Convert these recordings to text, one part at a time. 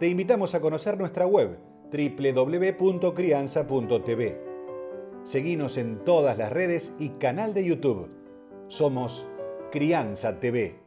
te invitamos a conocer nuestra web www.crianza.tv. Seguinos en todas las redes y canal de YouTube. Somos Crianza TV.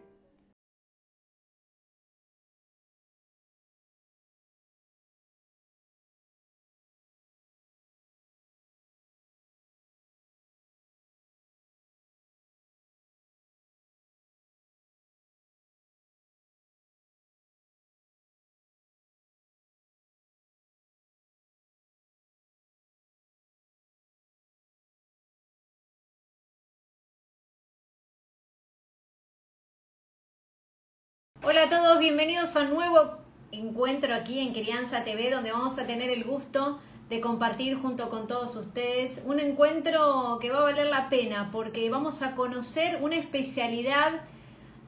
A todos, bienvenidos a un nuevo encuentro aquí en Crianza TV donde vamos a tener el gusto de compartir junto con todos ustedes un encuentro que va a valer la pena porque vamos a conocer una especialidad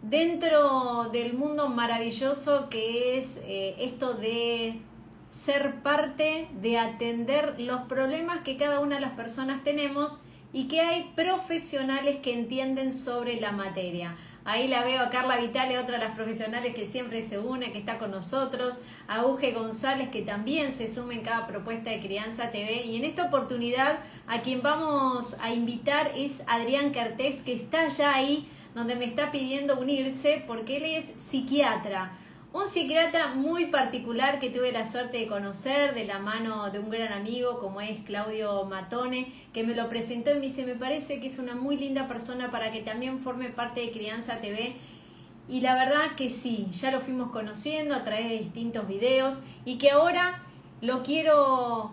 dentro del mundo maravilloso que es eh, esto de ser parte de atender los problemas que cada una de las personas tenemos y que hay profesionales que entienden sobre la materia. Ahí la veo a Carla Vitale, otra de las profesionales que siempre se une, que está con nosotros, a Uge González, que también se suma en cada propuesta de Crianza TV. Y en esta oportunidad, a quien vamos a invitar es Adrián Cartés, que está ya ahí, donde me está pidiendo unirse, porque él es psiquiatra un psiquiatra muy particular que tuve la suerte de conocer de la mano de un gran amigo como es Claudio Matone, que me lo presentó y me dice, me parece que es una muy linda persona para que también forme parte de Crianza TV. Y la verdad que sí, ya lo fuimos conociendo a través de distintos videos y que ahora lo quiero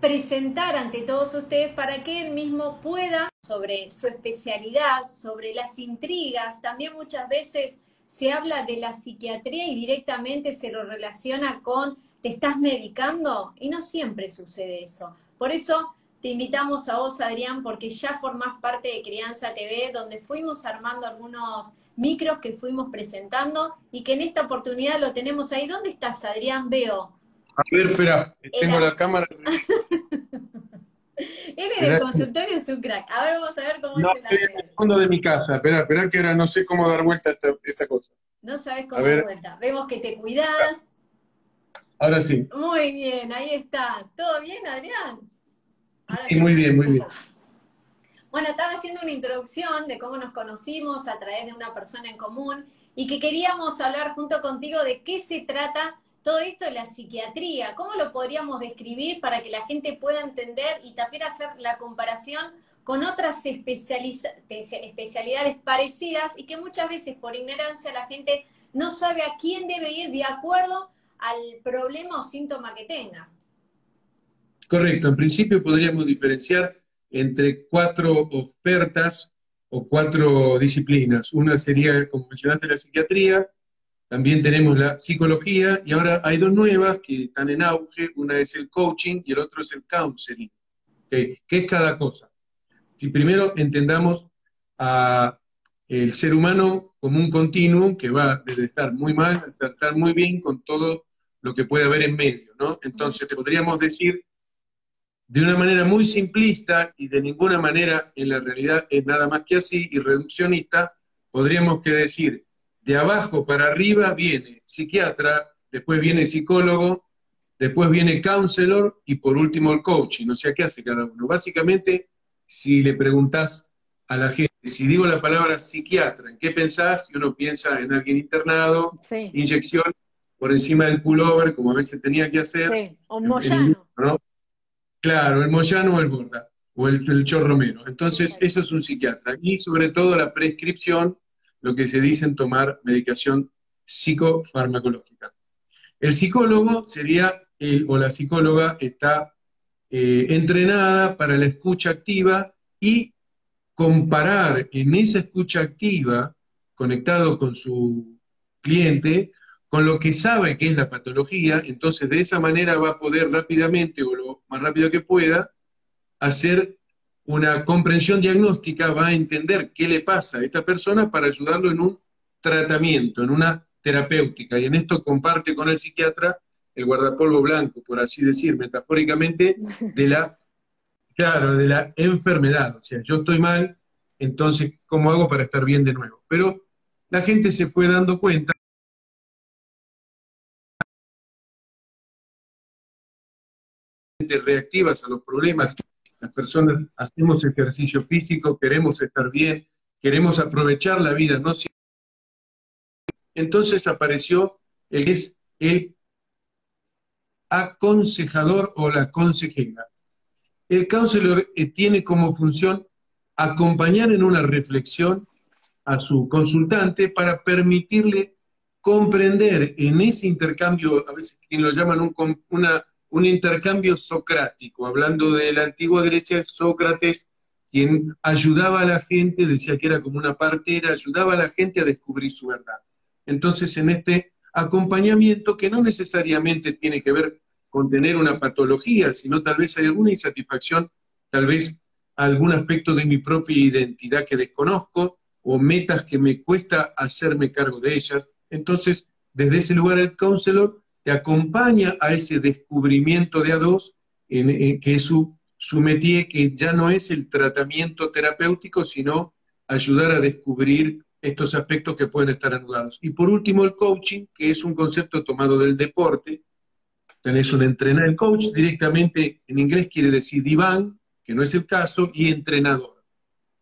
presentar ante todos ustedes para que él mismo pueda sobre su especialidad, sobre las intrigas, también muchas veces se habla de la psiquiatría y directamente se lo relaciona con te estás medicando y no siempre sucede eso. Por eso te invitamos a vos, Adrián, porque ya formás parte de Crianza TV, donde fuimos armando algunos micros que fuimos presentando y que en esta oportunidad lo tenemos ahí. ¿Dónde estás, Adrián? Veo. A ver, espera, tengo la cámara. Él en el consultorio es un crack. A ver, vamos a ver cómo no, estoy en el fondo de mi casa. Espera, espera que ahora no sé cómo dar vuelta a esta, cosa. No sabes cómo dar vuelta. Vemos que te cuidas. Ahora sí. Muy bien, ahí está. ¿Todo bien, Adrián? sí, muy bien, muy bien. Bueno, estaba haciendo una introducción de cómo nos conocimos a través de una persona en común y que queríamos hablar junto contigo de qué se trata todo esto de la psiquiatría, ¿cómo lo podríamos describir para que la gente pueda entender y también hacer la comparación con otras especialidades parecidas y que muchas veces por ignorancia la gente no sabe a quién debe ir de acuerdo al problema o síntoma que tenga? Correcto, en principio podríamos diferenciar entre cuatro ofertas o cuatro disciplinas. Una sería, como mencionaste, la psiquiatría, también tenemos la psicología y ahora hay dos nuevas que están en auge. Una es el coaching y el otro es el counseling. ¿Qué es cada cosa? Si primero entendamos a el ser humano como un continuum que va desde estar muy mal hasta estar muy bien con todo lo que puede haber en medio, ¿no? Entonces, podríamos decir de una manera muy simplista y de ninguna manera en la realidad es nada más que así y reduccionista, podríamos que decir de abajo para arriba viene psiquiatra, después viene psicólogo, después viene counselor y por último el coaching. O sea, ¿qué hace cada uno? Básicamente, si le preguntas a la gente, si digo la palabra psiquiatra, ¿en qué pensás? Y uno piensa en alguien internado, inyección por encima del pullover, como a veces tenía que hacer. Sí. O Moyano. Claro, el Moyano o el Borda, o el, el chorro menos. Entonces, eso es un psiquiatra. Y sobre todo la prescripción lo que se dice en tomar medicación psicofarmacológica. El psicólogo sería, el, o la psicóloga está eh, entrenada para la escucha activa y comparar en esa escucha activa, conectado con su cliente, con lo que sabe que es la patología, entonces de esa manera va a poder rápidamente o lo más rápido que pueda hacer una comprensión diagnóstica, va a entender qué le pasa a esta persona para ayudarlo en un tratamiento, en una terapéutica. Y en esto comparte con el psiquiatra el guardapolvo blanco, por así decir, metafóricamente, de la, claro, de la enfermedad. O sea, yo estoy mal, entonces, ¿cómo hago para estar bien de nuevo? Pero la gente se fue dando cuenta reactivas a los problemas. Las personas hacemos ejercicio físico, queremos estar bien, queremos aprovechar la vida, no Entonces apareció el que es el aconsejador o la consejera. El counselor eh, tiene como función acompañar en una reflexión a su consultante para permitirle comprender en ese intercambio, a veces quien lo llaman un, una, un intercambio socrático, hablando de la antigua Grecia, Sócrates, quien ayudaba a la gente, decía que era como una partera, ayudaba a la gente a descubrir su verdad. Entonces, en este acompañamiento, que no necesariamente tiene que ver con tener una patología, sino tal vez hay alguna insatisfacción, tal vez algún aspecto de mi propia identidad que desconozco, o metas que me cuesta hacerme cargo de ellas. Entonces, desde ese lugar el counselor te acompaña a ese descubrimiento de a dos, en, que es su, su métier, que ya no es el tratamiento terapéutico, sino ayudar a descubrir estos aspectos que pueden estar anudados. Y por último, el coaching, que es un concepto tomado del deporte. Tenés un entrenador, el coach directamente en inglés quiere decir diván, que no es el caso, y entrenador.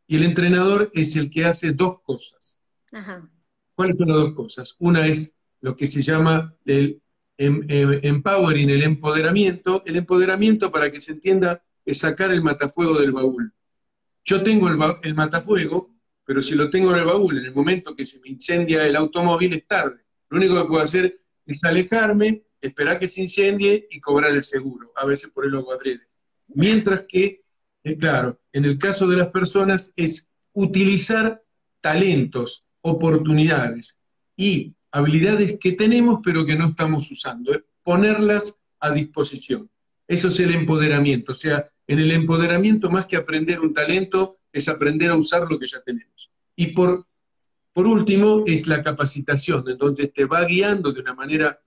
Y el entrenador es el que hace dos cosas. ¿Cuáles son las dos cosas? Una es lo que se llama el empowering, el empoderamiento. El empoderamiento, para que se entienda, es sacar el matafuego del baúl. Yo tengo el, matafuego, pero si lo tengo en el baúl, en el momento que se me incendia el automóvil es tarde. Lo único que puedo hacer es alejarme, esperar que se incendie y cobrar el seguro, a veces por el agua adrede. Mientras que, eh, claro, en el caso de las personas es utilizar talentos, oportunidades y habilidades que tenemos pero que no estamos usando, ponerlas a disposición. Eso es el empoderamiento. O sea, en el empoderamiento, más que aprender un talento, es aprender a usar lo que ya tenemos. Y por, por último, es la capacitación, en donde te va guiando de una manera,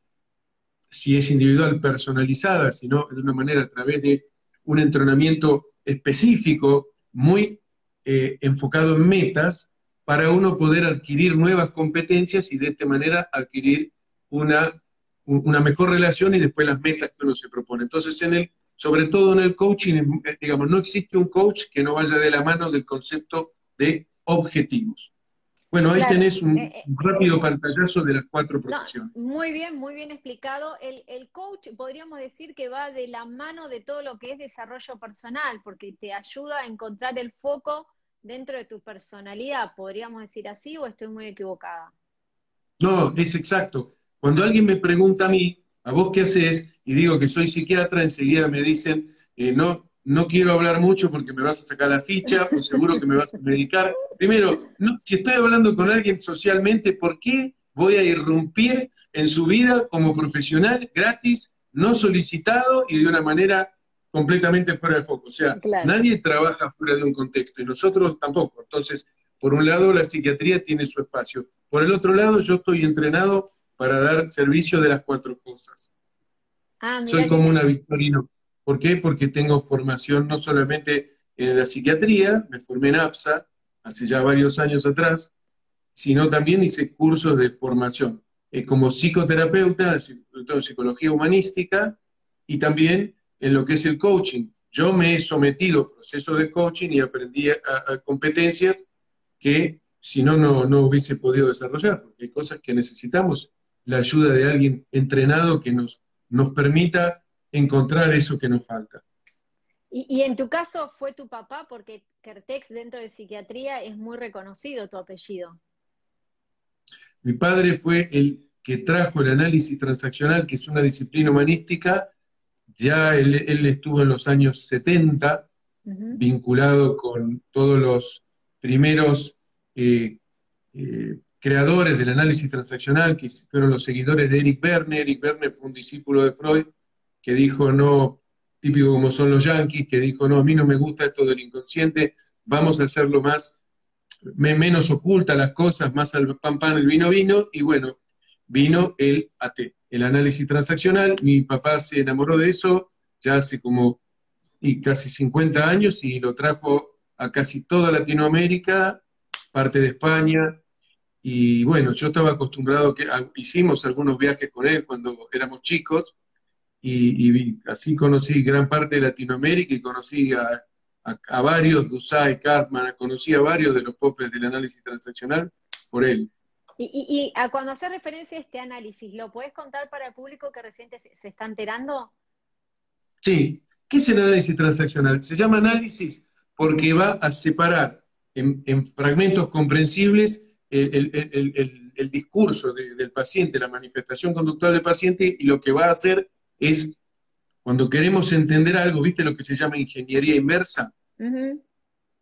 si es individual, personalizada, sino de una manera a través de un entrenamiento específico, muy eh, enfocado en metas, para uno poder adquirir nuevas competencias y de esta manera adquirir una, una mejor relación y después las metas que uno se propone. Entonces, en el, sobre todo en el coaching, eh, digamos, no existe un coach que no vaya de la mano del concepto de objetivos. Bueno, ahí tenés un, eh, eh, rápido pantallazo de las cuatro profesiones. muy bien, muy bien explicado. El, el, coach podríamos decir que va de la mano de todo lo que es desarrollo personal, porque te ayuda a encontrar el foco dentro de tu personalidad, podríamos decir así, o estoy muy equivocada. No, es exacto. Cuando alguien me pregunta a mí, ¿a vos qué haces? Y digo que soy psiquiatra, enseguida me dicen, eh, no, no quiero hablar mucho porque me vas a sacar la ficha o seguro que me vas a medicar. Primero, si estoy hablando con alguien socialmente, ¿por qué voy a irrumpir en su vida como profesional gratis, no solicitado y de una manera completamente fuera de foco. O sea, nadie trabaja fuera de un contexto y nosotros tampoco. Entonces, por un lado, la psiquiatría tiene su espacio. Por el otro lado, yo estoy entrenado para dar servicio de las cuatro cosas. Ah, Soy como una victorino. ¿Por qué? Porque tengo formación no solamente en la psiquiatría, me formé en APSA hace ya varios años atrás, sino también hice cursos de formación eh, como psicoterapeuta, en psicología humanística, y también en lo que es el coaching. Yo me he sometido a procesos de coaching y aprendí a, competencias que si no, no hubiese podido desarrollar, porque hay cosas que necesitamos, la ayuda de alguien entrenado que nos, nos permita encontrar eso que nos falta. Y, y, en tu caso fue tu papá, porque Kertex dentro de psiquiatría es muy reconocido tu apellido. Mi padre fue el que trajo el análisis transaccional, que es una disciplina humanística, ya él, estuvo en los años 70 vinculado con todos los primeros eh, eh, creadores del análisis transaccional, que fueron los seguidores de Eric Werner. Eric Werner fue un discípulo de Freud que dijo, no, típico como son los yanquis, que dijo, no, a mí no me gusta esto del inconsciente, vamos a hacerlo más, menos oculta las cosas, más al pan pan, el vino vino, y bueno, vino el AT, el análisis transaccional. Mi papá se enamoró de eso ya hace como y casi 50 años y lo trajo a casi toda Latinoamérica, parte de España, y bueno, yo estaba acostumbrado, que hicimos algunos viajes con él cuando éramos chicos, y, así conocí gran parte de Latinoamérica y conocí a, varios, Dusay, Cartman, conocí a varios de los popes del análisis transaccional por él. Y, cuando hace referencia a este análisis, ¿lo puedes contar para el público que recién se está enterando? Sí, ¿qué es el análisis transaccional? Se llama análisis porque va a separar en, fragmentos comprensibles el, discurso del paciente, la manifestación conductual del paciente, y lo que va a hacer es, cuando queremos entender algo, ¿viste lo que se llama ingeniería inversa?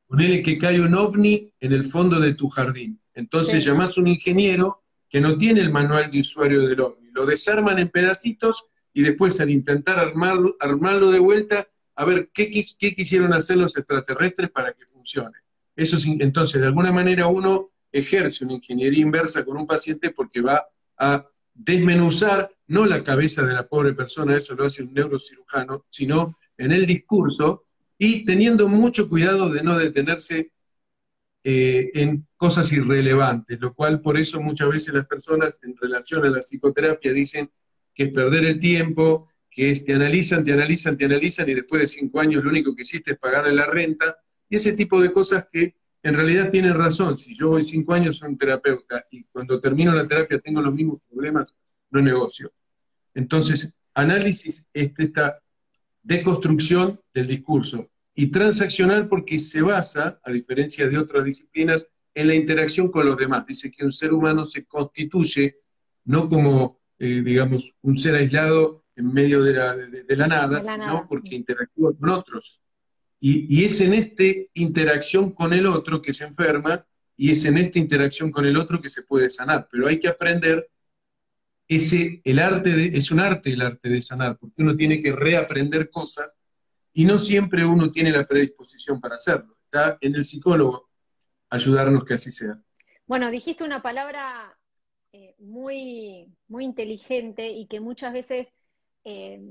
Ponele que cae un ovni en el fondo de tu jardín. Entonces llamás a un ingeniero que no tiene el manual de usuario del ovni. Lo desarman en pedacitos y después al intentar armarlo, armarlo de vuelta, a ver qué, qué quisieron hacer los extraterrestres para que funcione. Eso entonces, de alguna manera uno ejerce una ingeniería inversa con un paciente porque va a desmenuzar no la cabeza de la pobre persona, eso lo hace un neurocirujano, sino en el discurso y teniendo mucho cuidado de no detenerse eh, en cosas irrelevantes, lo cual por eso muchas veces las personas en relación a la psicoterapia dicen que es perder el tiempo, que es te analizan, te analizan, te analizan y después de cinco años lo único que hiciste es pagarle la renta y ese tipo de cosas que en realidad tienen razón. Si yo hoy cinco años soy un terapeuta y cuando termino la terapia tengo los mismos problemas, no negocio. Entonces, análisis es esta deconstrucción del discurso y transaccional porque se basa, a diferencia de otras disciplinas, en la interacción con los demás. Dice que un ser humano se constituye no como, eh, digamos, un ser aislado en medio de la, nada, sino porque interactúa con otros. Y, es en esta interacción con el otro que se enferma y es en esta interacción con el otro que se puede sanar. Pero hay que aprender ese, el arte de, es un arte el arte de sanar, porque uno tiene que reaprender cosas y no siempre uno tiene la predisposición para hacerlo. Está en el psicólogo ayudarnos que así sea. Bueno, dijiste una palabra eh, muy, muy inteligente y que muchas veces eh,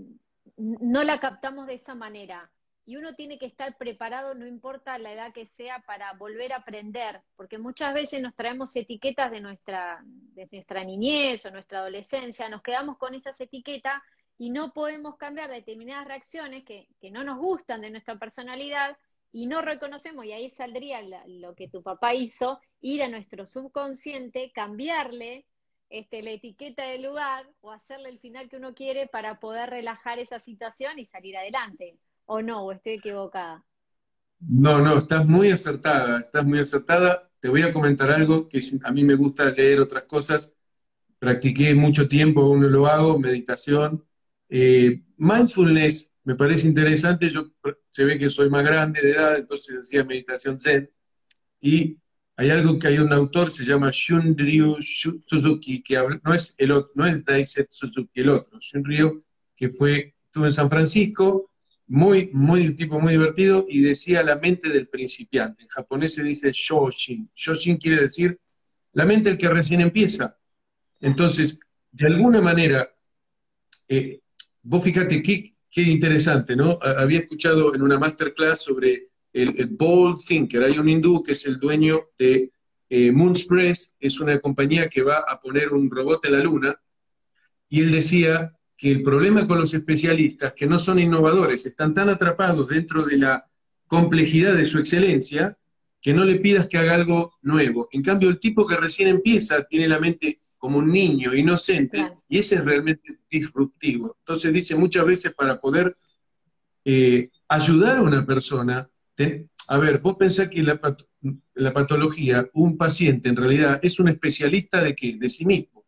no la captamos de esa manera y uno tiene que estar preparado, no importa la edad que sea, para volver a aprender, porque muchas veces nos traemos etiquetas de nuestra, de nuestra niñez o nuestra adolescencia, nos quedamos con esas etiquetas y no podemos cambiar determinadas reacciones que, no nos gustan de nuestra personalidad y no reconocemos, y ahí saldría lo que tu papá hizo, ir a nuestro subconsciente, cambiarle este, la etiqueta del lugar o hacerle el final que uno quiere para poder relajar esa situación y salir adelante. ¿O no? ¿O estoy equivocada? No, no, estás muy acertada, estás muy acertada. Te voy a comentar algo que a mí me gusta leer otras cosas. Practiqué mucho tiempo, aún no lo hago, meditación. Eh, mindfulness me parece interesante. Yo se ve que soy más grande de edad, entonces hacía meditación zen. Y hay algo que hay un autor, se llama Shunryu Suzuki, que no es el otro, no es Daiset Suzuki, el otro, Shunryu, que fue, estuvo en San Francisco, muy, muy, tipo muy divertido, y decía la mente del principiante. En japonés se dice Shoshin. Shoshin quiere decir la mente del que recién empieza. Entonces, de alguna manera, eh, vos fíjate qué, qué interesante, ¿no? Había escuchado en una masterclass sobre el, Bold Thinker. Hay un hindú que es el dueño de eh, Moonspress, es una compañía que va a poner un robot en la luna, y él decía que el problema con los especialistas, que no son innovadores, están tan atrapados dentro de la complejidad de su excelencia, que no le pidas que haga algo nuevo. En cambio, el tipo que recién empieza tiene la mente como un niño, inocente, y ese es realmente disruptivo. Entonces dice muchas veces para poder eh, ayudar a una persona, a ver, vos pensás que la, la patología, un paciente en realidad es un especialista de qué? De sí mismo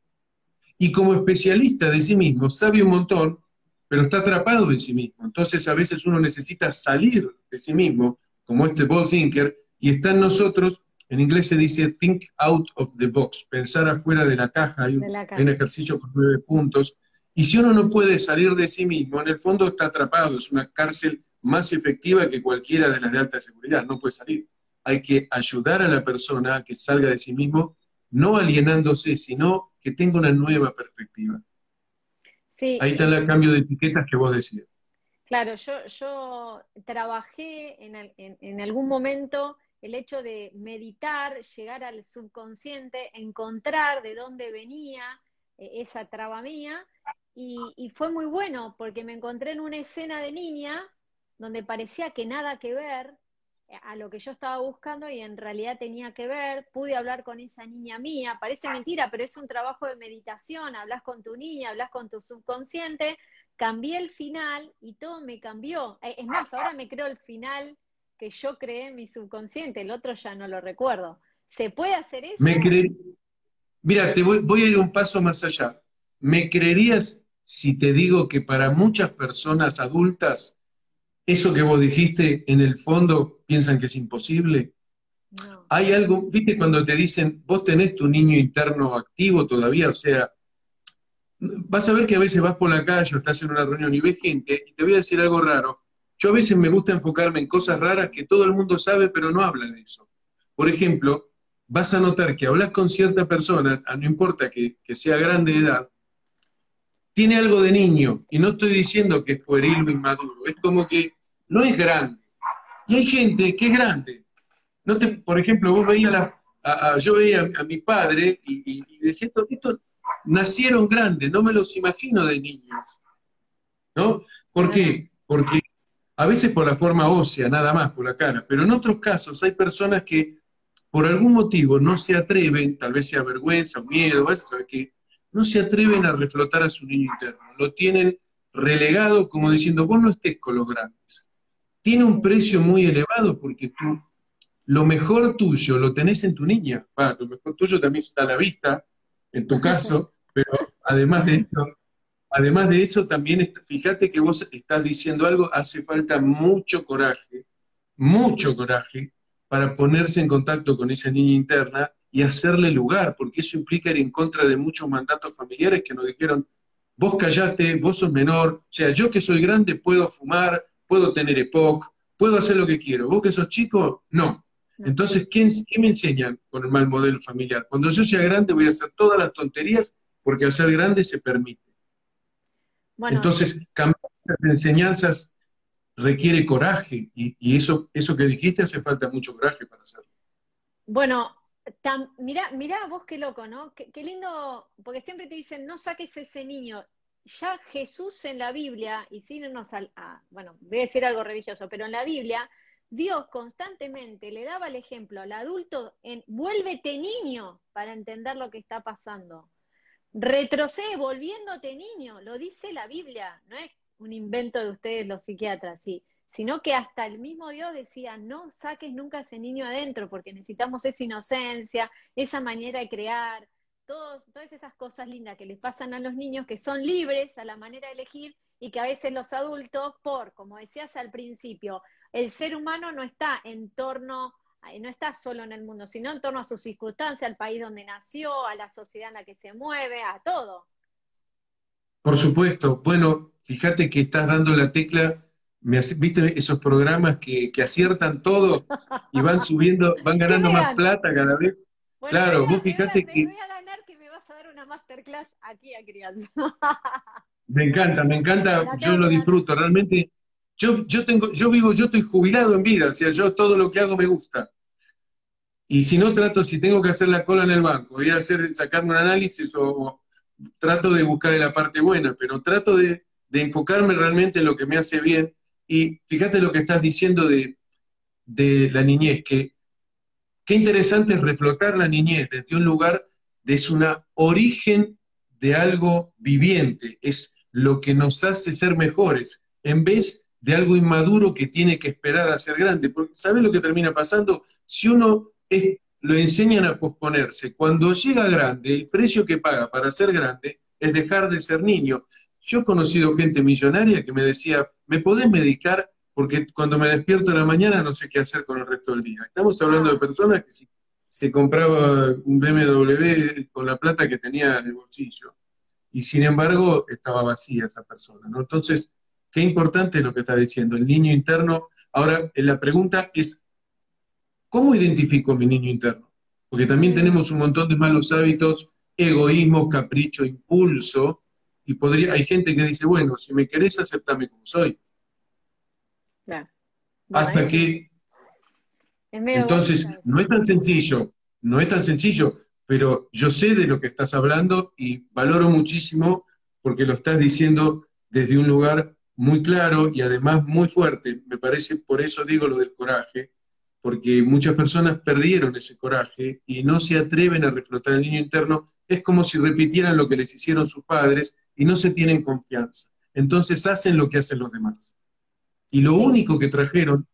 y como especialista de sí mismo sabe un montón, pero está atrapado en sí mismo. Entonces a veces uno necesita salir de sí mismo, como este Bold Thinker, y está en nosotros En inglés se dice think out of the box, pensar afuera de la caja. Hay un, un ejercicio con nueve puntos. Y si uno no puede salir de sí mismo, en el fondo está atrapado. Es una cárcel más efectiva que cualquiera de las de alta seguridad. No puede salir. Hay que ayudar a la persona a que salga de sí mismo, no alienándose, sino que tenga una nueva perspectiva. Ahí está el cambio de etiquetas que vos decías. Claro, yo, yo trabajé en, en, algún momento el hecho de meditar, llegar al subconsciente, encontrar de dónde venía eh, esa traba mía, y, fue muy bueno porque me encontré en una escena de niña donde parecía que nada que ver eh, a lo que yo estaba buscando y en realidad tenía que ver, pude hablar con esa niña mía, parece mentira, pero es un trabajo de meditación, hablas con tu niña, hablas con tu subconsciente, cambié el final y todo me cambió. Eh, es más, ahora me creo el final que yo creé en mi subconsciente, el otro ya no lo recuerdo. ¿Se puede hacer eso? Me Mira, te voy, voy a ir un paso más allá. ¿Me creerías si te digo que para muchas personas adultas, eso que vos dijiste en el fondo piensan que es imposible? No. Hay algo, viste, cuando te dicen, vos tenés tu niño interno activo todavía, o sea, vas a ver que a veces vas por la calle o estás en una reunión y ves gente, y te voy a decir algo raro. Yo a veces me gusta enfocarme en cosas raras que todo el mundo sabe, pero no habla de eso. Por ejemplo, vas a notar que hablas con cierta persona, no importa que, sea grande de edad, tiene algo de niño, y no estoy diciendo que es pueril o inmaduro, es como que no es grande. Y hay gente que es grande. No te, por ejemplo, vos veías la, yo veía a, mi padre y, y decía, esto, esto nacieron grandes, no me los imagino de niños. ¿No? ¿Por qué? Porque a veces por la forma ósea, nada más, por la cara, pero en otros casos hay personas que por algún motivo no se atreven, tal vez sea vergüenza miedo, eso, que no se atreven a reflotar a su niño interno. Lo tienen relegado como diciendo, vos no estés con los grandes. Tiene un precio muy elevado porque tú, lo mejor tuyo lo tenés en tu niña. lo mejor tuyo también está a la vista, en tu caso, pero además de eso, además de eso también, fíjate que vos estás diciendo algo, hace falta mucho coraje, mucho coraje para ponerse en contacto con esa niña interna y hacerle lugar, porque eso implica ir en contra de muchos mandatos familiares que nos dijeron, vos callate, vos sos menor, o sea, yo que soy grande puedo fumar, puedo tener EPOC, puedo hacer lo que quiero, vos que sos chico, no. Entonces, ¿qué, me enseñan con el mal modelo familiar? Cuando yo sea grande voy a hacer todas las tonterías porque ser grande se permite. Entonces, cambiar las enseñanzas requiere coraje y, eso, eso que dijiste hace falta mucho coraje para hacerlo. Bueno, mira, mira vos qué loco, ¿no? Qué, lindo, porque siempre te dicen, no saques ese niño. Ya Jesús en la Biblia, y sin irnos al, a, bueno, voy a decir algo religioso, pero en la Biblia Dios constantemente le daba el ejemplo al adulto en vuélvete niño para entender lo que está pasando. Retrocede volviéndote niño, lo dice la Biblia, no es un invento de ustedes los psiquiatras, sí, sino que hasta el mismo Dios decía, no saques nunca ese niño adentro, porque necesitamos esa inocencia, esa manera de crear, todas esas cosas lindas que les pasan a los niños, que son libres a la manera de elegir y que a veces los adultos, por, como decías al principio, el ser humano no está en torno, no está solo en el mundo, sino en torno a sus circunstancias, al país donde nació, a la sociedad en la que se mueve, a todo. Por supuesto. Bueno, fíjate que estás dando la tecla, me viste esos programas que, aciertan todo y van subiendo, van ganando más plata cada vez. claro, vos fíjate que... voy a ganar que me vas a dar una masterclass aquí a crianza. me encanta, me encanta, yo lo disfruto, realmente yo, yo, tengo, yo vivo, yo estoy jubilado en vida, o sea, yo todo lo que hago me gusta. Y si no trato, si tengo que hacer la cola en el banco, ir a hacer, sacarme un análisis o, trato de buscar la parte buena, pero trato de, enfocarme realmente en lo que me hace bien. Y fíjate lo que estás diciendo de, de la niñez, que qué interesante es reflotar la niñez desde un lugar de es una origen de algo viviente, es lo que nos hace ser mejores, en vez de algo inmaduro que tiene que esperar a ser grande. Porque ¿sabes lo que termina pasando? Si uno lo enseñan a posponerse, cuando llega grande, el precio que paga para ser grande es dejar de ser niño. Yo he conocido gente millonaria que me decía, ¿me podés medicar? Porque cuando me despierto en la mañana no sé qué hacer con el resto del día. Estamos hablando de personas que se compraba un BMW con la plata que tenía en el bolsillo. Y sin embargo, estaba vacía esa persona, ¿no? Entonces, qué importante lo que está diciendo, el niño interno. Ahora, la pregunta es, ¿cómo identifico mi niño interno? Porque también tenemos un montón de malos hábitos, egoísmo, capricho, impulso, y podría, hay gente que dice, bueno, si me querés, aceptame como soy. Claro. Hasta que... Entonces, no es tan sencillo, no es tan sencillo, pero yo sé de lo que estás hablando y valoro muchísimo porque lo estás diciendo desde un lugar muy claro y además muy fuerte. Me parece, por eso digo lo del coraje, porque muchas personas perdieron ese coraje y no se atreven a reflotar el niño interno. Es como si repitieran lo que les hicieron sus padres y no se tienen confianza. Entonces hacen lo que hacen los demás. Y lo único que trajeron,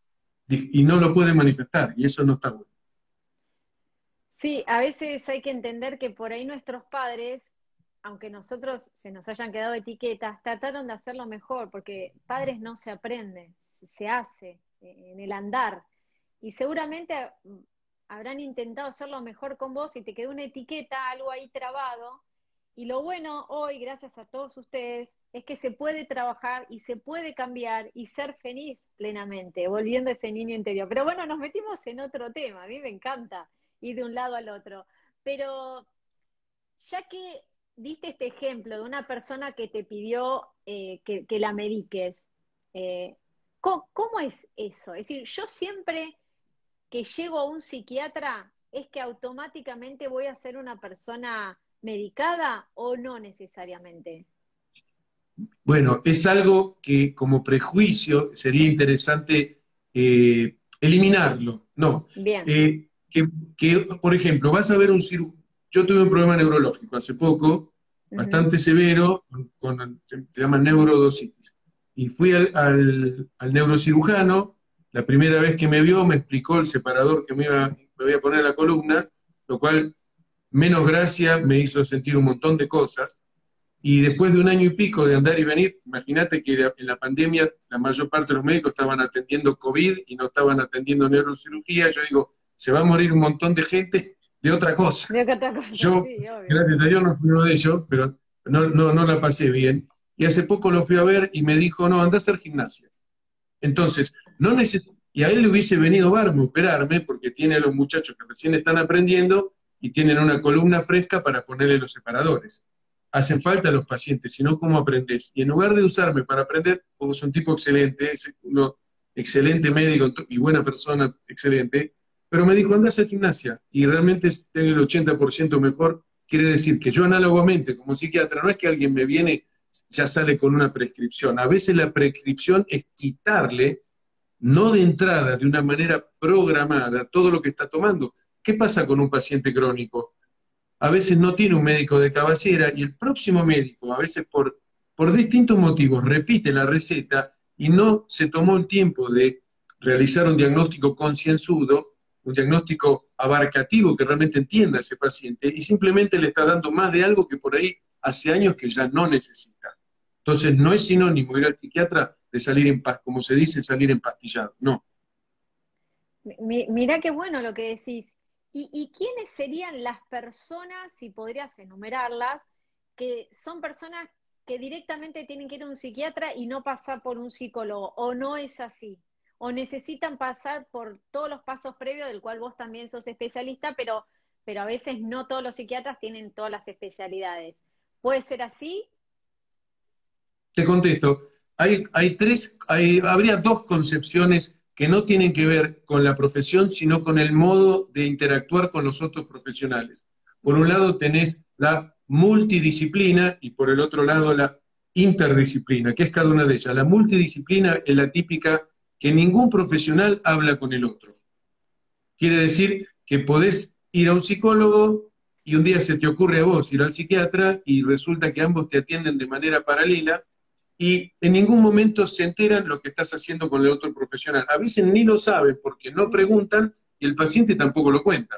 y no lo pueden manifestar, y eso no está bueno. Sí, a veces hay que entender que por ahí nuestros padres, aunque nosotros se nos hayan quedado etiquetas, trataron de hacerlo mejor, porque padres no se aprende, se hace eh, en el andar. Y seguramente mm, habrán intentado hacerlo mejor con vos y te quedó una etiqueta, algo ahí trabado, y lo bueno hoy, gracias a todos ustedes, es que se puede trabajar y se puede cambiar y ser feliz plenamente, volviendo a ese niño interior. Pero bueno, nos metimos en otro tema, a mí me encanta ir de un lado al otro. Pero ya que diste este ejemplo de una persona que te pidió eh, que, la mediques, eh, ¿cómo, es eso? Es decir, yo siempre que llego a un psiquiatra, ¿es que automáticamente voy a ser una persona medicada o no necesariamente? Bueno, es algo que como prejuicio sería interesante eh, eliminarlo. No. Bien. Eh, que, por ejemplo, vas a ver un cirujano. Yo tuve un problema neurológico hace poco, bastante severo, con, se llama neurodositis. Y fui al, neurocirujano, la primera vez que me vio me explicó el separador que me iba, me voy a poner en la columna, lo cual menos gracia me hizo sentir un montón de cosas. Y después de un año y pico de andar y venir, imagínate que en la pandemia la mayor parte de los médicos estaban atendiendo COVID y no estaban atendiendo neurocirugía. Yo digo, se va a morir un montón de gente de otra cosa. Yo, gracias a Dios, no fui uno de ellos, pero no, no, no la pasé bien. Y hace poco lo fui a ver y me dijo, no, anda a hacer gimnasia. Entonces, no necesito, y a él le hubiese venido Barmo operarme, porque tiene a los muchachos que recién están aprendiendo, y tienen una columna fresca para ponerle los separadores. Hacen falta los pacientes, si no, ¿cómo aprendes? Y en lugar de usarme para aprender, como es un tipo excelente, es uno excelente médico y buena persona, excelente, pero me dijo, anda a gimnasia, y realmente tengo el 80% mejor, quiere decir que yo análogamente, como psiquiatra, no es que alguien me viene, ya sale con una prescripción. A veces la prescripción es quitarle, no de entrada, de una manera programada, todo lo que está tomando, ¿Qué pasa con un paciente crónico? A veces no tiene un médico de cabecera y el próximo médico, a veces por, por distintos motivos, repite la receta y no se tomó el tiempo de realizar un diagnóstico concienzudo, un diagnóstico abarcativo que realmente entienda a ese paciente y simplemente le está dando más de algo que por ahí hace años que ya no necesita. Entonces no es sinónimo ir al psiquiatra de salir en paz, como se dice, salir empastillado, no. Mira qué bueno lo que decís. ¿Y, quiénes serían las personas, si podrías enumerarlas, que son personas que directamente tienen que ir a un psiquiatra y no pasar por un psicólogo? ¿O no es así? ¿O necesitan pasar por todos los pasos previos, del cual vos también sos especialista, pero, pero a veces no todos los psiquiatras tienen todas las especialidades? ¿Puede ser así? Te contesto. Hay, hay tres, hay, habría dos concepciones que no tienen que ver con la profesión, sino con el modo de interactuar con los otros profesionales. Por un lado tenés la multidisciplina y por el otro lado la interdisciplina, que es cada una de ellas. La multidisciplina es la típica que ningún profesional habla con el otro. Quiere decir que podés ir a un psicólogo y un día se te ocurre a vos ir al psiquiatra y resulta que ambos te atienden de manera paralela y en ningún momento se enteran lo que estás haciendo con el otro profesional. A veces ni lo saben porque no preguntan y el paciente tampoco lo cuenta.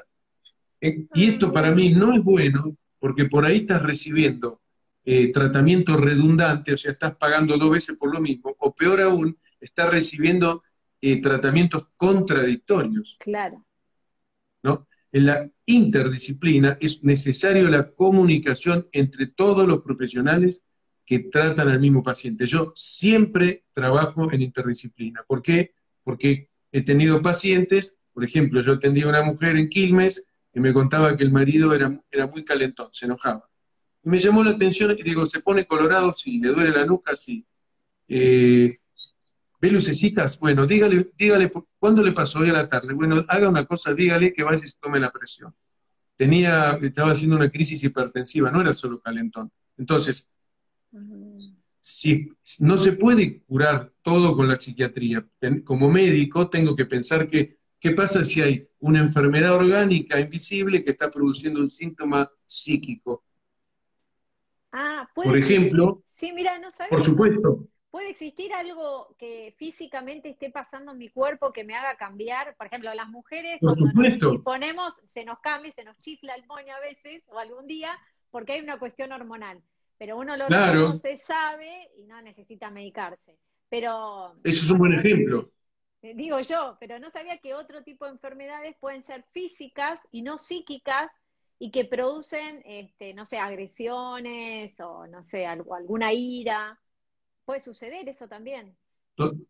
Eh, y esto para mí no es bueno porque por ahí estás recibiendo eh, tratamiento redundante, o sea, estás pagando dos veces por lo mismo, o peor aún, estás recibiendo eh, tratamientos contradictorios. Claro. ¿no? en la interdisciplina es necesario la comunicación entre todos los profesionales que tratan al mismo paciente. Yo siempre trabajo en interdisciplina. ¿Por qué? Porque he tenido pacientes, por ejemplo, yo atendí a una mujer en Quilmes y me contaba que el marido era, era muy calentón, se enojaba. Y me llamó la atención y digo, ¿se pone colorado? Sí, ¿le duele la nuca? Sí. Eh, ¿Ve lucecitas? Bueno, dígale, dígale, ¿cuándo le pasó hoy a la tarde? Bueno, haga una cosa, dígale que vaya y se tome la presión. Tenía, estaba haciendo una crisis hipertensiva, no era solo calentón. Entonces, si no se puede curar todo con la psiquiatría, como médico tengo que pensar que, ¿qué pasa si hay una enfermedad orgánica invisible que está produciendo un síntoma psíquico? Ah, Por ejemplo, sí, mira, no por supuesto, ¿Puede existir algo que físicamente esté pasando en mi cuerpo que me haga cambiar? Por ejemplo, las mujeres, cuando nos disponemos, se nos cambia, se nos chifla el moño a veces o algún día, porque hay una cuestión hormonal. Pero uno lo no se sabe y no necesita medicarse. Pero. Eso es un buen ejemplo. Eh, digo yo, pero no sabía que otro tipo de enfermedades pueden ser físicas y no psíquicas y que producen, este, no sé, agresiones o no sé, alguna ira puede suceder eso también.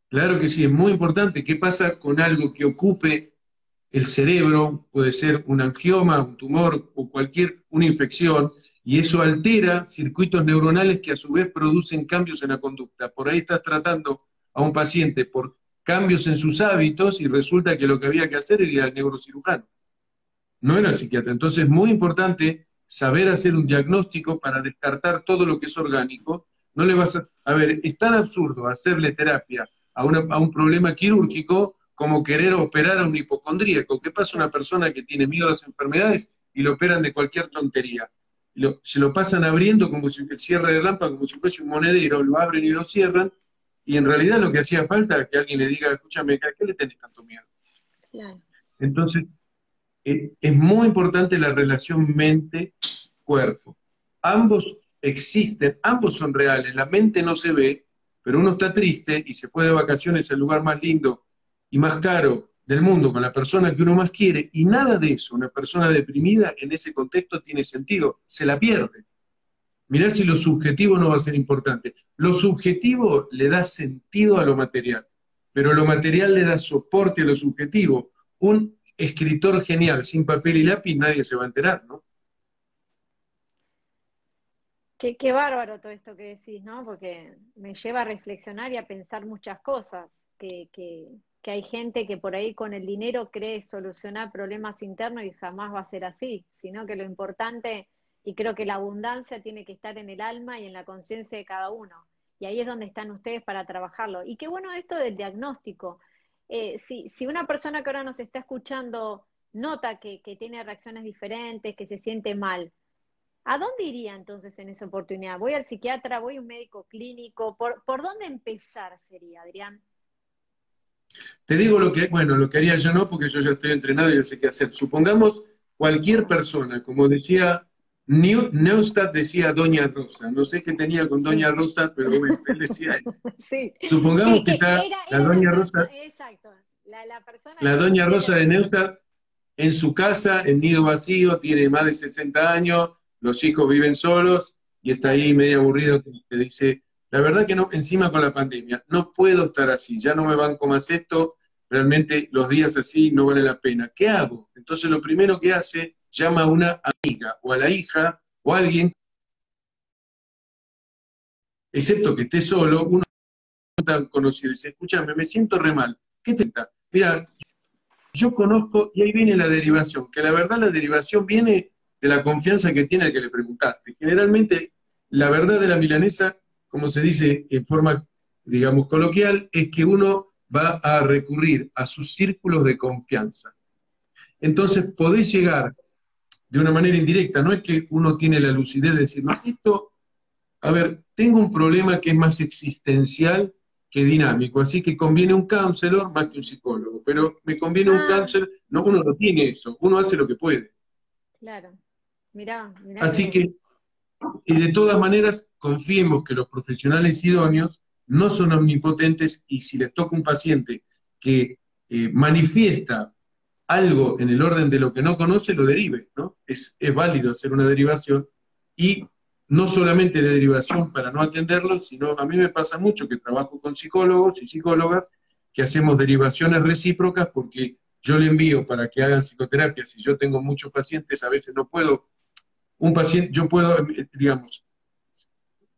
Claro que sí, es muy importante. ¿Qué pasa con algo que ocupe el cerebro? Puede ser un angioma, un tumor o cualquier, una infección, y eso altera circuitos neuronales que a su vez producen cambios en la conducta. Por ahí estás tratando a un paciente por cambios en sus hábitos y resulta que lo que había que hacer era ir al neurocirujano. No era el psiquiatra. Entonces es muy importante saber hacer un diagnóstico para descartar todo lo que es orgánico no le vas a... A ver, es tan absurdo hacerle terapia a, un problema quirúrgico como querer operar a un hipocondríaco. ¿Qué pasa a una persona que tiene miedo a las enfermedades y lo operan de cualquier tontería? se lo pasan abriendo como si el cierre de lámpara, como si fuese un monedero, lo abren y lo cierran, y en realidad lo que hacía falta es que alguien le diga, escúchame, ¿a qué le tenés tanto miedo? Entonces, eh, es muy importante la relación mente-cuerpo. Ambos existen, ambos son reales, la mente no se ve, pero uno está triste y se fue de vacaciones al lugar más lindo y más caro del mundo con la persona que uno más quiere, y nada de eso, una persona deprimida en ese contexto tiene sentido, se la pierde. Mirá si lo subjetivo no va a ser importante. Lo subjetivo le da sentido a lo material, pero lo material le da soporte a lo subjetivo. Un escritor genial sin papel y lápiz nadie se va a enterar, ¿no? Qué, bárbaro todo esto que decís, ¿no? Porque me lleva a reflexionar y a pensar muchas cosas, que, que, que hay gente que por ahí con el dinero cree solucionar problemas internos y jamás va a ser así, sino que lo importante, y creo que la abundancia tiene que estar en el alma y en la conciencia de cada uno. Y ahí es donde están ustedes para trabajarlo. Y qué bueno esto del diagnóstico. Eh, si, si una persona que ahora nos está escuchando nota que, que tiene reacciones diferentes, que se siente mal, ¿A dónde iría entonces en esa oportunidad? ¿Voy al psiquiatra? ¿Voy a un médico clínico? ¿Por, por dónde empezar sería, Adrián? Te digo lo que, bueno, lo que haría yo no, porque yo ya estoy entrenado y yo sé qué hacer. Supongamos cualquier persona, como decía Neustadt decía Doña Rosa, no sé qué tenía con Doña Rosa, pero bueno, él decía sí. Supongamos que, está la Doña Rosa, exacto, la, la, persona la Doña Rosa de Neustadt en su casa, en nido vacío, tiene más de 60 años, los hijos viven solos y está ahí medio aburrido que te dice, la verdad que no, encima con la pandemia, no puedo estar así, ya no me banco más esto, realmente los días así no vale la pena. ¿Qué hago? Entonces lo primero que hace, llama a una amiga o a la hija o a alguien, excepto que esté solo, uno tan conocido, dice, escúchame, me siento re mal, ¿qué te está? Mira, yo conozco, y ahí viene la derivación, que la verdad la derivación viene de la confianza que tiene el que le preguntaste. Generalmente, la verdad de la milanesa, como se dice en forma, digamos, coloquial, es que uno va a recurrir a sus círculos de confianza. Entonces, podés llegar de una manera indirecta, no es que uno tiene la lucidez de decir, no, esto, a ver, tengo un problema que es más existencial que dinámico, así que conviene un counselor más que un psicólogo, pero me conviene un ah. counselor, no, uno no tiene eso, uno hace lo que puede. Claro. Mirá, Así que, y de todas maneras, confiemos que los profesionales idóneos no son omnipotentes y si les toca un paciente que eh, manifiesta algo en el orden de lo que no conoce, lo derive, ¿no? Es, es válido hacer una derivación y no solamente de derivación para no atenderlo, sino a mí me pasa mucho que trabajo con psicólogos y psicólogas que hacemos derivaciones recíprocas porque yo le envío para que hagan psicoterapia. Si yo tengo muchos pacientes, a veces no puedo. Un paciente, yo puedo, digamos,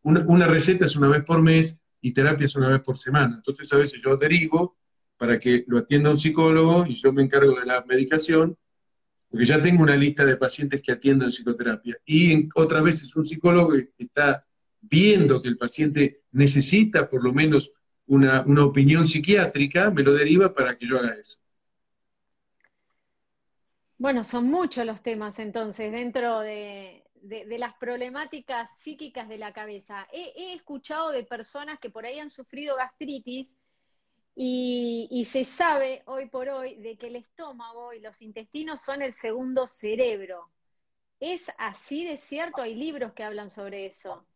una, receta es una vez por mes y terapia es una vez por semana. Entonces a veces yo derivo para que lo atienda un psicólogo y yo me encargo de la medicación, porque ya tengo una lista de pacientes que atiendo en psicoterapia. Y otras veces un psicólogo está viendo que el paciente necesita por lo menos una, una opinión psiquiátrica, me lo deriva para que yo haga eso. Bueno, son muchos los temas entonces dentro de, las problemáticas psíquicas de la cabeza. He, escuchado de personas que por ahí han sufrido gastritis y, se sabe hoy por hoy de que el estómago y los intestinos son el segundo cerebro. ¿Es así de cierto? Hay libros que hablan sobre eso.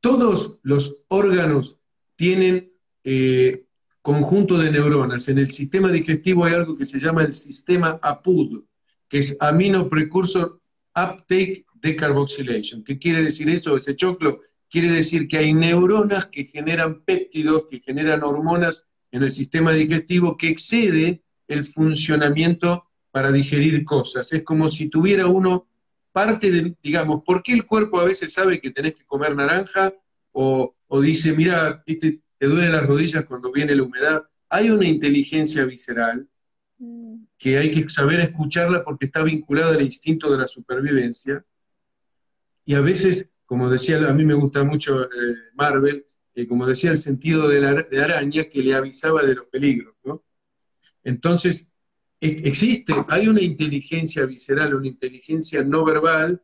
Todos los órganos tienen eh, conjunto de neuronas. En el sistema digestivo hay algo que se llama el sistema APUD, que es Amino Precursor Uptake Decarboxylation. ¿Qué quiere decir eso? Ese choclo quiere decir que hay neuronas que generan péptidos, que generan hormonas en el sistema digestivo que excede el funcionamiento para digerir cosas. Es como si tuviera uno parte de, digamos, ¿por qué el cuerpo a veces sabe que tenés que comer naranja? O, o dice, mira, este, te duelen las rodillas cuando viene la humedad. Hay una inteligencia visceral mm. que hay que saber escucharla porque está vinculada al instinto de la supervivencia. Y a veces, como decía, a mí me gusta mucho eh, Marvel, eh, como decía, el sentido de, la, de araña que le avisaba de los peligros. ¿no? Entonces, existe, hay una inteligencia visceral, una inteligencia no verbal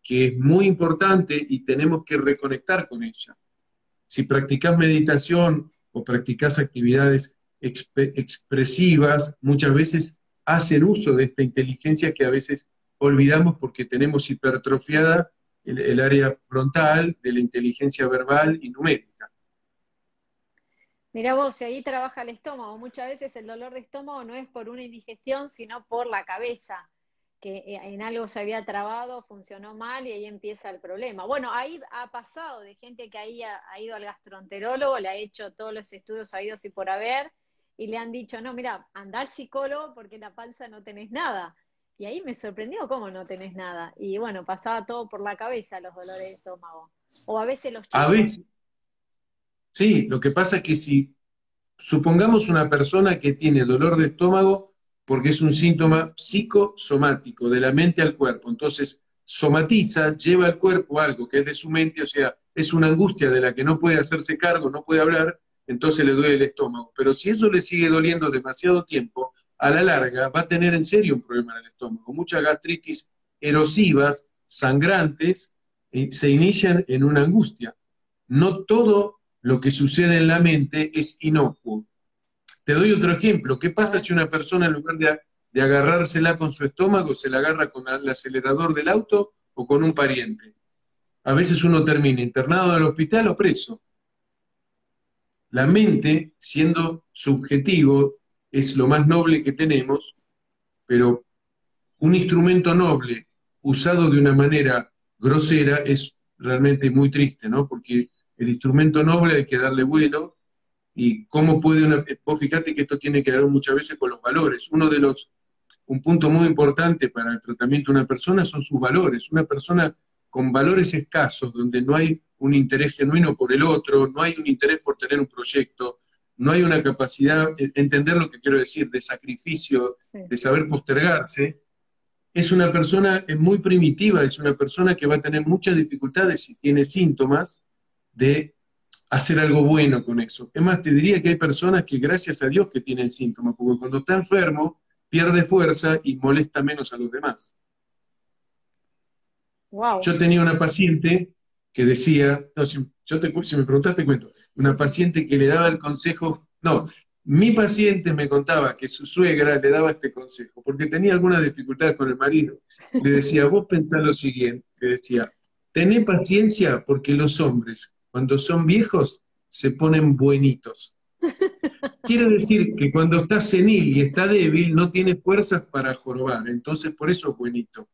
que es muy importante y tenemos que reconectar con ella si practicas meditación o practicas actividades expresivas, muchas veces hacen uso de esta inteligencia que a veces olvidamos porque tenemos hipertrofiada el, área frontal de la inteligencia verbal y numérica. Mira vos, si ahí trabaja el estómago, muchas veces el dolor de estómago no es por una indigestión, sino por la cabeza que eh, en algo se había trabado, funcionó mal y ahí empieza el problema. Bueno, ahí ha pasado de gente que ahí ha, ido al gastroenterólogo, le ha hecho todos los estudios habidos y por haber, y le han dicho, no, mira, anda al psicólogo porque en la panza no tenés nada. Y ahí me sorprendió cómo no tenés nada. Y bueno, pasaba todo por la cabeza los dolores de estómago. O a veces los chicos. A veces. Sí, lo que pasa es que si supongamos una persona que tiene dolor de estómago, porque es un síntoma psicosomático, de la mente al cuerpo. Entonces, somatiza, lleva al cuerpo algo que es de su mente, o sea, es una angustia de la que no puede hacerse cargo, no puede hablar, entonces le duele el estómago. Pero si eso le sigue doliendo demasiado tiempo, a la larga va a tener en serio un problema en el estómago. Muchas gastritis erosivas, sangrantes, eh, se inician en una angustia. No todo lo que sucede en la mente es inocuo. Te doy otro ejemplo. ¿Qué pasa si una persona en lugar de, agarrársela con su estómago, se la agarra con el acelerador del auto o con un pariente? A veces uno termina internado en el hospital o preso. La mente, siendo subjetivo, es lo más noble que tenemos, pero un instrumento noble usado de una manera grosera es realmente muy triste, ¿no? Porque el instrumento noble hay que darle vuelo y cómo puede una, vos fíjate que esto tiene que ver muchas veces con los valores. Uno de los, un punto muy importante para el tratamiento de una persona son sus valores. Una persona con valores escasos, donde no hay un interés genuino por el otro, no hay un interés por tener un proyecto, no hay una capacidad, de entender lo que quiero decir, de sacrificio, de saber postergarse, es una persona muy primitiva, es una persona que va a tener muchas dificultades si tiene síntomas de hacer algo bueno con eso. Es más, te diría que hay personas que gracias a Dios que tienen síntomas, porque cuando está enfermo pierde fuerza y molesta menos a los demás. Yo tenía una paciente que decía, yo te, si me preguntaste, cuento, una paciente que le daba el consejo, no, mi paciente me contaba que su suegra le daba este consejo, porque tenía alguna dificultad con el marido. Le decía, vos pensá lo siguiente, le decía, tené paciencia porque los hombres cuando son viejos se ponen buenitos. Quiere decir que cuando está senil y está débil, no tiene fuerzas para jorobar. Entonces, por eso es buenito.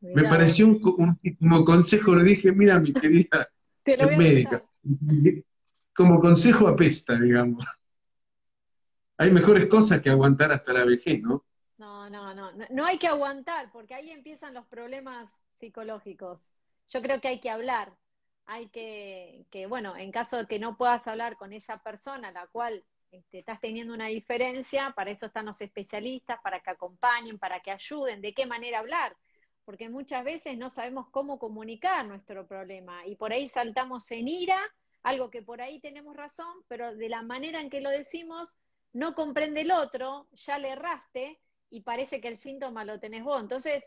Me pareció un, como consejo, le dije, mira, mi querida médica, como consejo apesta, digamos. Hay mejores cosas que aguantar hasta la vejez, ¿no? No, no, no, no hay que aguantar, porque ahí empiezan los problemas psicológicos. Yo creo que hay que hablar, hay que, que, bueno, en caso de que no puedas hablar con esa persona, la cual este, estás teniendo una diferencia, para eso están los especialistas, para que acompañen, para que ayuden, de qué manera hablar, porque muchas veces no sabemos cómo comunicar nuestro problema y por ahí saltamos en ira, algo que por ahí tenemos razón, pero de la manera en que lo decimos no comprende el otro, ya le erraste y parece que el síntoma lo tenés vos. Entonces,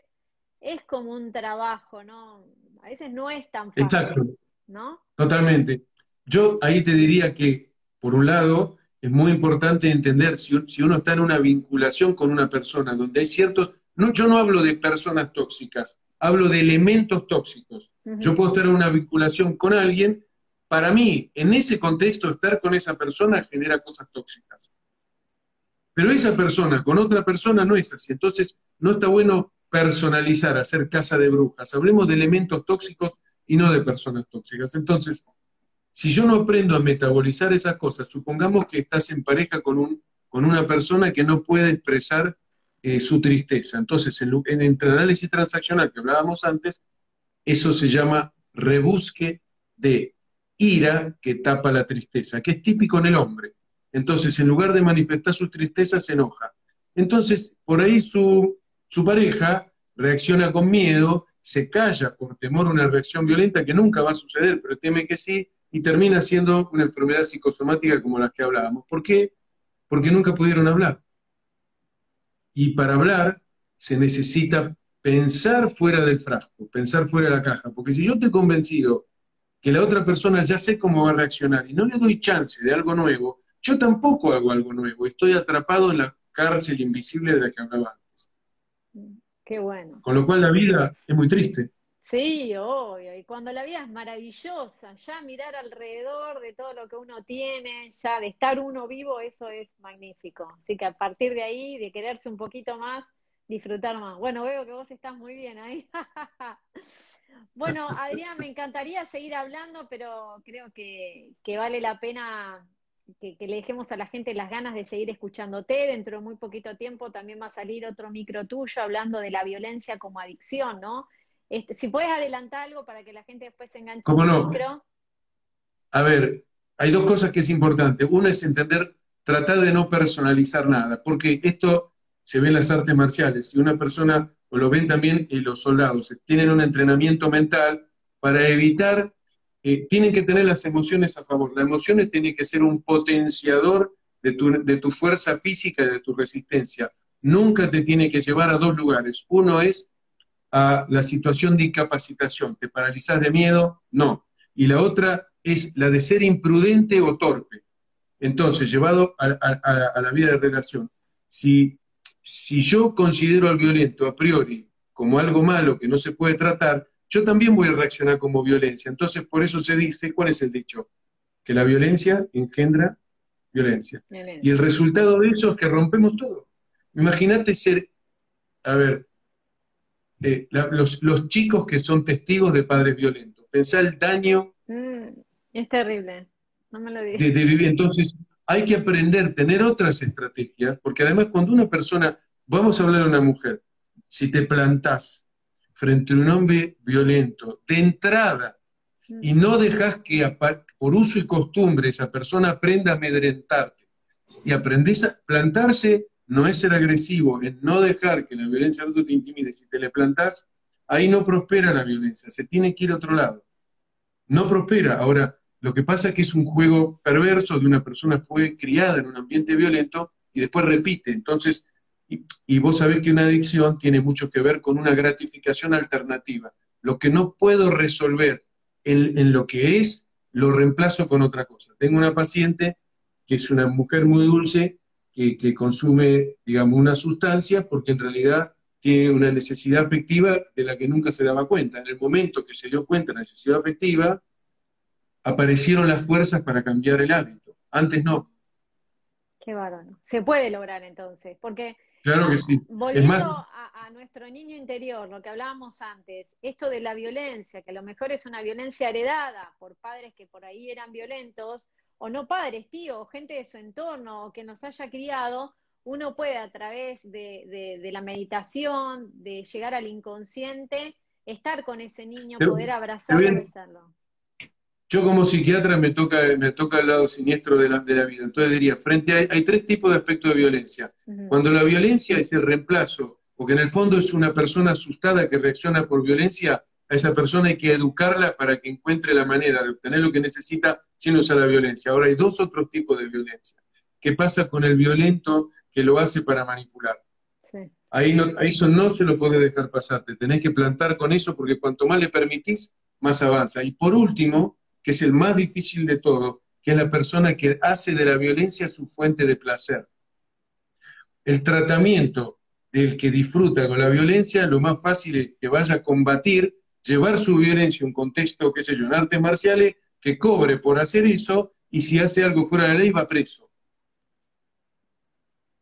es como un trabajo, ¿no? A veces no es tan fácil. Exacto. ¿No? Totalmente. Yo ahí te diría que, por un lado, es muy importante entender si, uno está en una vinculación con una persona donde hay ciertos, no, yo no hablo de personas tóxicas, hablo de elementos tóxicos. Yo puedo estar en una vinculación con alguien, para mí, en ese contexto, estar con esa persona genera cosas tóxicas. Pero esa persona con otra persona no es así. Entonces, no está bueno personalizar, hacer casa de brujas. Hablemos de elementos tóxicos y no de personas tóxicas. Entonces, si yo no aprendo a metabolizar esas cosas, supongamos que estás en pareja con, un, con una persona que no puede expresar eh, su tristeza. Entonces, en, en el análisis transaccional que hablábamos antes, eso se llama rebusque de ira que tapa la tristeza, que es típico en el hombre. Entonces, en lugar de manifestar su tristeza, se enoja. Entonces, por ahí su, su pareja reacciona con miedo, se calla por temor a una reacción violenta que nunca va a suceder, pero teme que sí, y termina siendo una enfermedad psicosomática como las que hablábamos. ¿Por qué? Porque nunca pudieron hablar. Y para hablar se necesita pensar fuera del frasco, pensar fuera de la caja, porque si yo estoy convencido que la otra persona ya sé cómo va a reaccionar y no le doy chance de algo nuevo, yo tampoco hago algo nuevo, estoy atrapado en la cárcel invisible de la que hablaba antes. Qué bueno. Con lo cual la vida es muy triste. Sí, obvio. Y cuando la vida es maravillosa, ya mirar alrededor de todo lo que uno tiene, ya de estar uno vivo, eso es magnífico. Así que a partir de ahí, de quererse un poquito más, disfrutar más. Bueno, veo que vos estás muy bien ahí. bueno, Adrián, me encantaría seguir hablando, pero creo que, que vale la pena que, le dejemos a la gente las ganas de seguir escuchándote. Dentro de muy poquito tiempo también va a salir otro micro tuyo hablando de la violencia como adicción, ¿no? Este, si puedes adelantar algo para que la gente después se enganche ¿Cómo no? micro. A ver, hay dos cosas que es importante. Una es entender, tratar de no personalizar nada, porque esto se ve en las artes marciales. Si una persona, o lo ven también en los soldados, tienen un entrenamiento mental para evitar eh, tienen que tener las emociones a favor. Las emociones tienen que ser un potenciador de tu, fuerza física y de tu resistencia. Nunca te tiene que llevar a dos lugares. Uno es a la situación de incapacitación. ¿Te paralizas de miedo? No. Y la otra es la de ser imprudente o torpe. Entonces, llevado a, a la vida de relación, si, si yo considero al violento a priori como algo malo que no se puede tratar, yo también voy a reaccionar como violencia. Entonces, por eso se dice, ¿cuál es el dicho? Que la violencia engendra violencia. Y el resultado de eso es que rompemos todo. Imagínate ser, a ver, eh, los, chicos que son testigos de padres violentos. Pensá el daño. Mm, es terrible. No me lo digas. De, de vivir. Entonces, hay que aprender, tener otras estrategias, porque además cuando una persona, vamos a hablar de una mujer, si te plantás frente a un hombre violento de entrada y no dejas que por uso y costumbre esa persona aprenda a amedrentarte y aprendes a plantarse no es ser agresivo, es no dejar que la violencia otro te intimide. Si te le plantas, ahí no prospera la violencia, se tiene que ir a otro lado. No prospera. Ahora, lo que pasa es que es un juego perverso de una persona fue criada en un ambiente violento y después repite. Entonces, y, vos sabés que una adicción tiene mucho que ver con una gratificación alternativa. Lo que no puedo resolver en, lo que es, lo reemplazo con otra cosa. Tengo una paciente que es una mujer muy dulce, que, que, consume, digamos, una sustancia porque en realidad tiene una necesidad afectiva de la que nunca se daba cuenta. En el momento que se dio cuenta de la necesidad afectiva, aparecieron las fuerzas para cambiar el hábito. Antes no. Qué bárbaro. Se puede lograr entonces, porque Claro que sí. Volviendo a, nuestro niño interior, lo que hablábamos antes, esto de la violencia, que a lo mejor es una violencia heredada por padres que por ahí eran violentos, o no padres, tíos, gente de su entorno, o que nos haya criado, uno puede a través de, la meditación, de llegar al inconsciente, estar con ese niño, poder abrazarlo y besarlo. Yo como psiquiatra me toca, me toca el lado siniestro de la, de la vida. Entonces diría, frente a, hay tres tipos de aspectos de violencia. Cuando la violencia es el reemplazo, porque en el fondo es una persona asustada que reacciona por violencia, a esa persona hay que educarla para que encuentre la manera de obtener lo que necesita sin usar la violencia. Ahora hay dos otros tipos de violencia. ¿Qué pasa con el violento que lo hace para manipular? Ahí, no, ahí eso no se lo puede dejar pasar, te tenés que plantar con eso porque cuanto más le permitís, más avanza. Y por último, que es el más difícil de todo, que es la persona que hace de la violencia su fuente de placer. El tratamiento del que disfruta con la violencia, lo más fácil es que vaya a combatir, llevar su violencia a un contexto, qué sé yo, en artes marciales, que cobre por hacer eso, y si hace algo fuera de la ley va preso.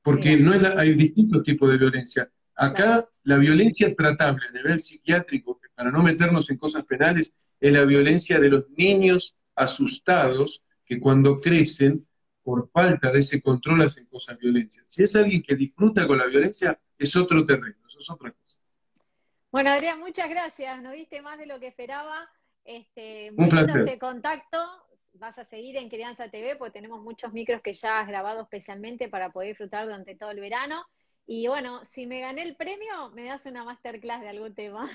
Porque no hay distintos tipos de violencia. Acá la violencia tratable a nivel psiquiátrico, para no meternos en cosas penales, es la violencia de los niños asustados que cuando crecen, por falta de ese control, hacen cosas violentas. Si es alguien que disfruta con la violencia, es otro terreno, eso es otra cosa. Bueno, Adrián, muchas gracias. No viste más de lo que esperaba. Este, Un placer. Este contacto. Vas a seguir en Crianza TV, porque tenemos muchos micros que ya has grabado especialmente para poder disfrutar durante todo el verano. Y bueno, si me gané el premio, me das una masterclass de algún tema.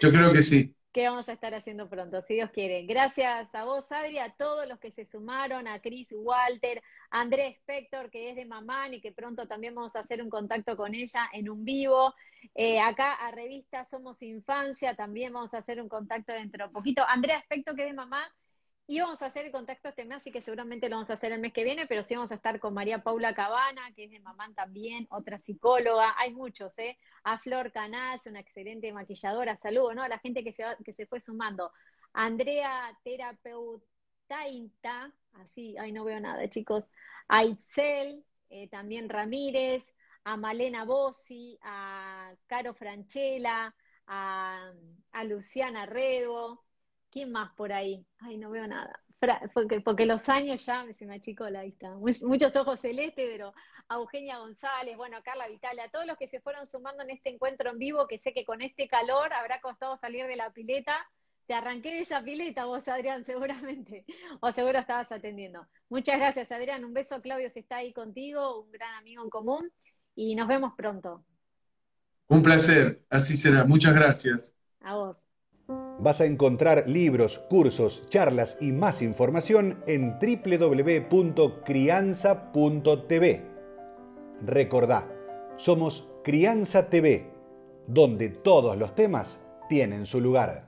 Yo creo que sí que vamos a estar haciendo pronto, si Dios quiere. Gracias a vos, Adri, a todos los que se sumaron, a Chris Walter, a Andrés Spector, que es de Mamán y que pronto también vamos a hacer un contacto con ella en un vivo. Eh, acá a Revista Somos Infancia también vamos a hacer un contacto dentro de poquito. Andrea Spector, que es de Mamá, y vamos a hacer el contacto este mes, así que seguramente lo vamos a hacer el mes que viene, pero sí vamos a estar con María Paula Cabana, que es de Mamán también, otra psicóloga, hay muchos, ¿eh? A Flor Canals, una excelente maquilladora, saludo, ¿no? A la gente que se, que se fue sumando. Andrea Terapeutainta, así, ay, no veo nada, chicos. A Itzel, eh, también Ramírez, a Malena Bossi, a Caro Franchella, a, a Luciana Redo, ¿Quién más por ahí? Ay, no veo nada. Porque, porque los años ya se me achicó la vista. Muchos ojos celestes, pero a Eugenia González, bueno, a Carla Vital, a todos los que se fueron sumando en este encuentro en vivo, que sé que con este calor habrá costado salir de la pileta. Te arranqué de esa pileta vos, Adrián, seguramente. O seguro estabas atendiendo. Muchas gracias, Adrián. Un beso, Claudio, si está ahí contigo, un gran amigo en común. Y nos vemos pronto. Un placer, así será. Muchas gracias. A vos. Vas a encontrar libros, cursos, charlas y más información en www.crianza.tv. Recordá, somos Crianza TV, donde todos los temas tienen su lugar.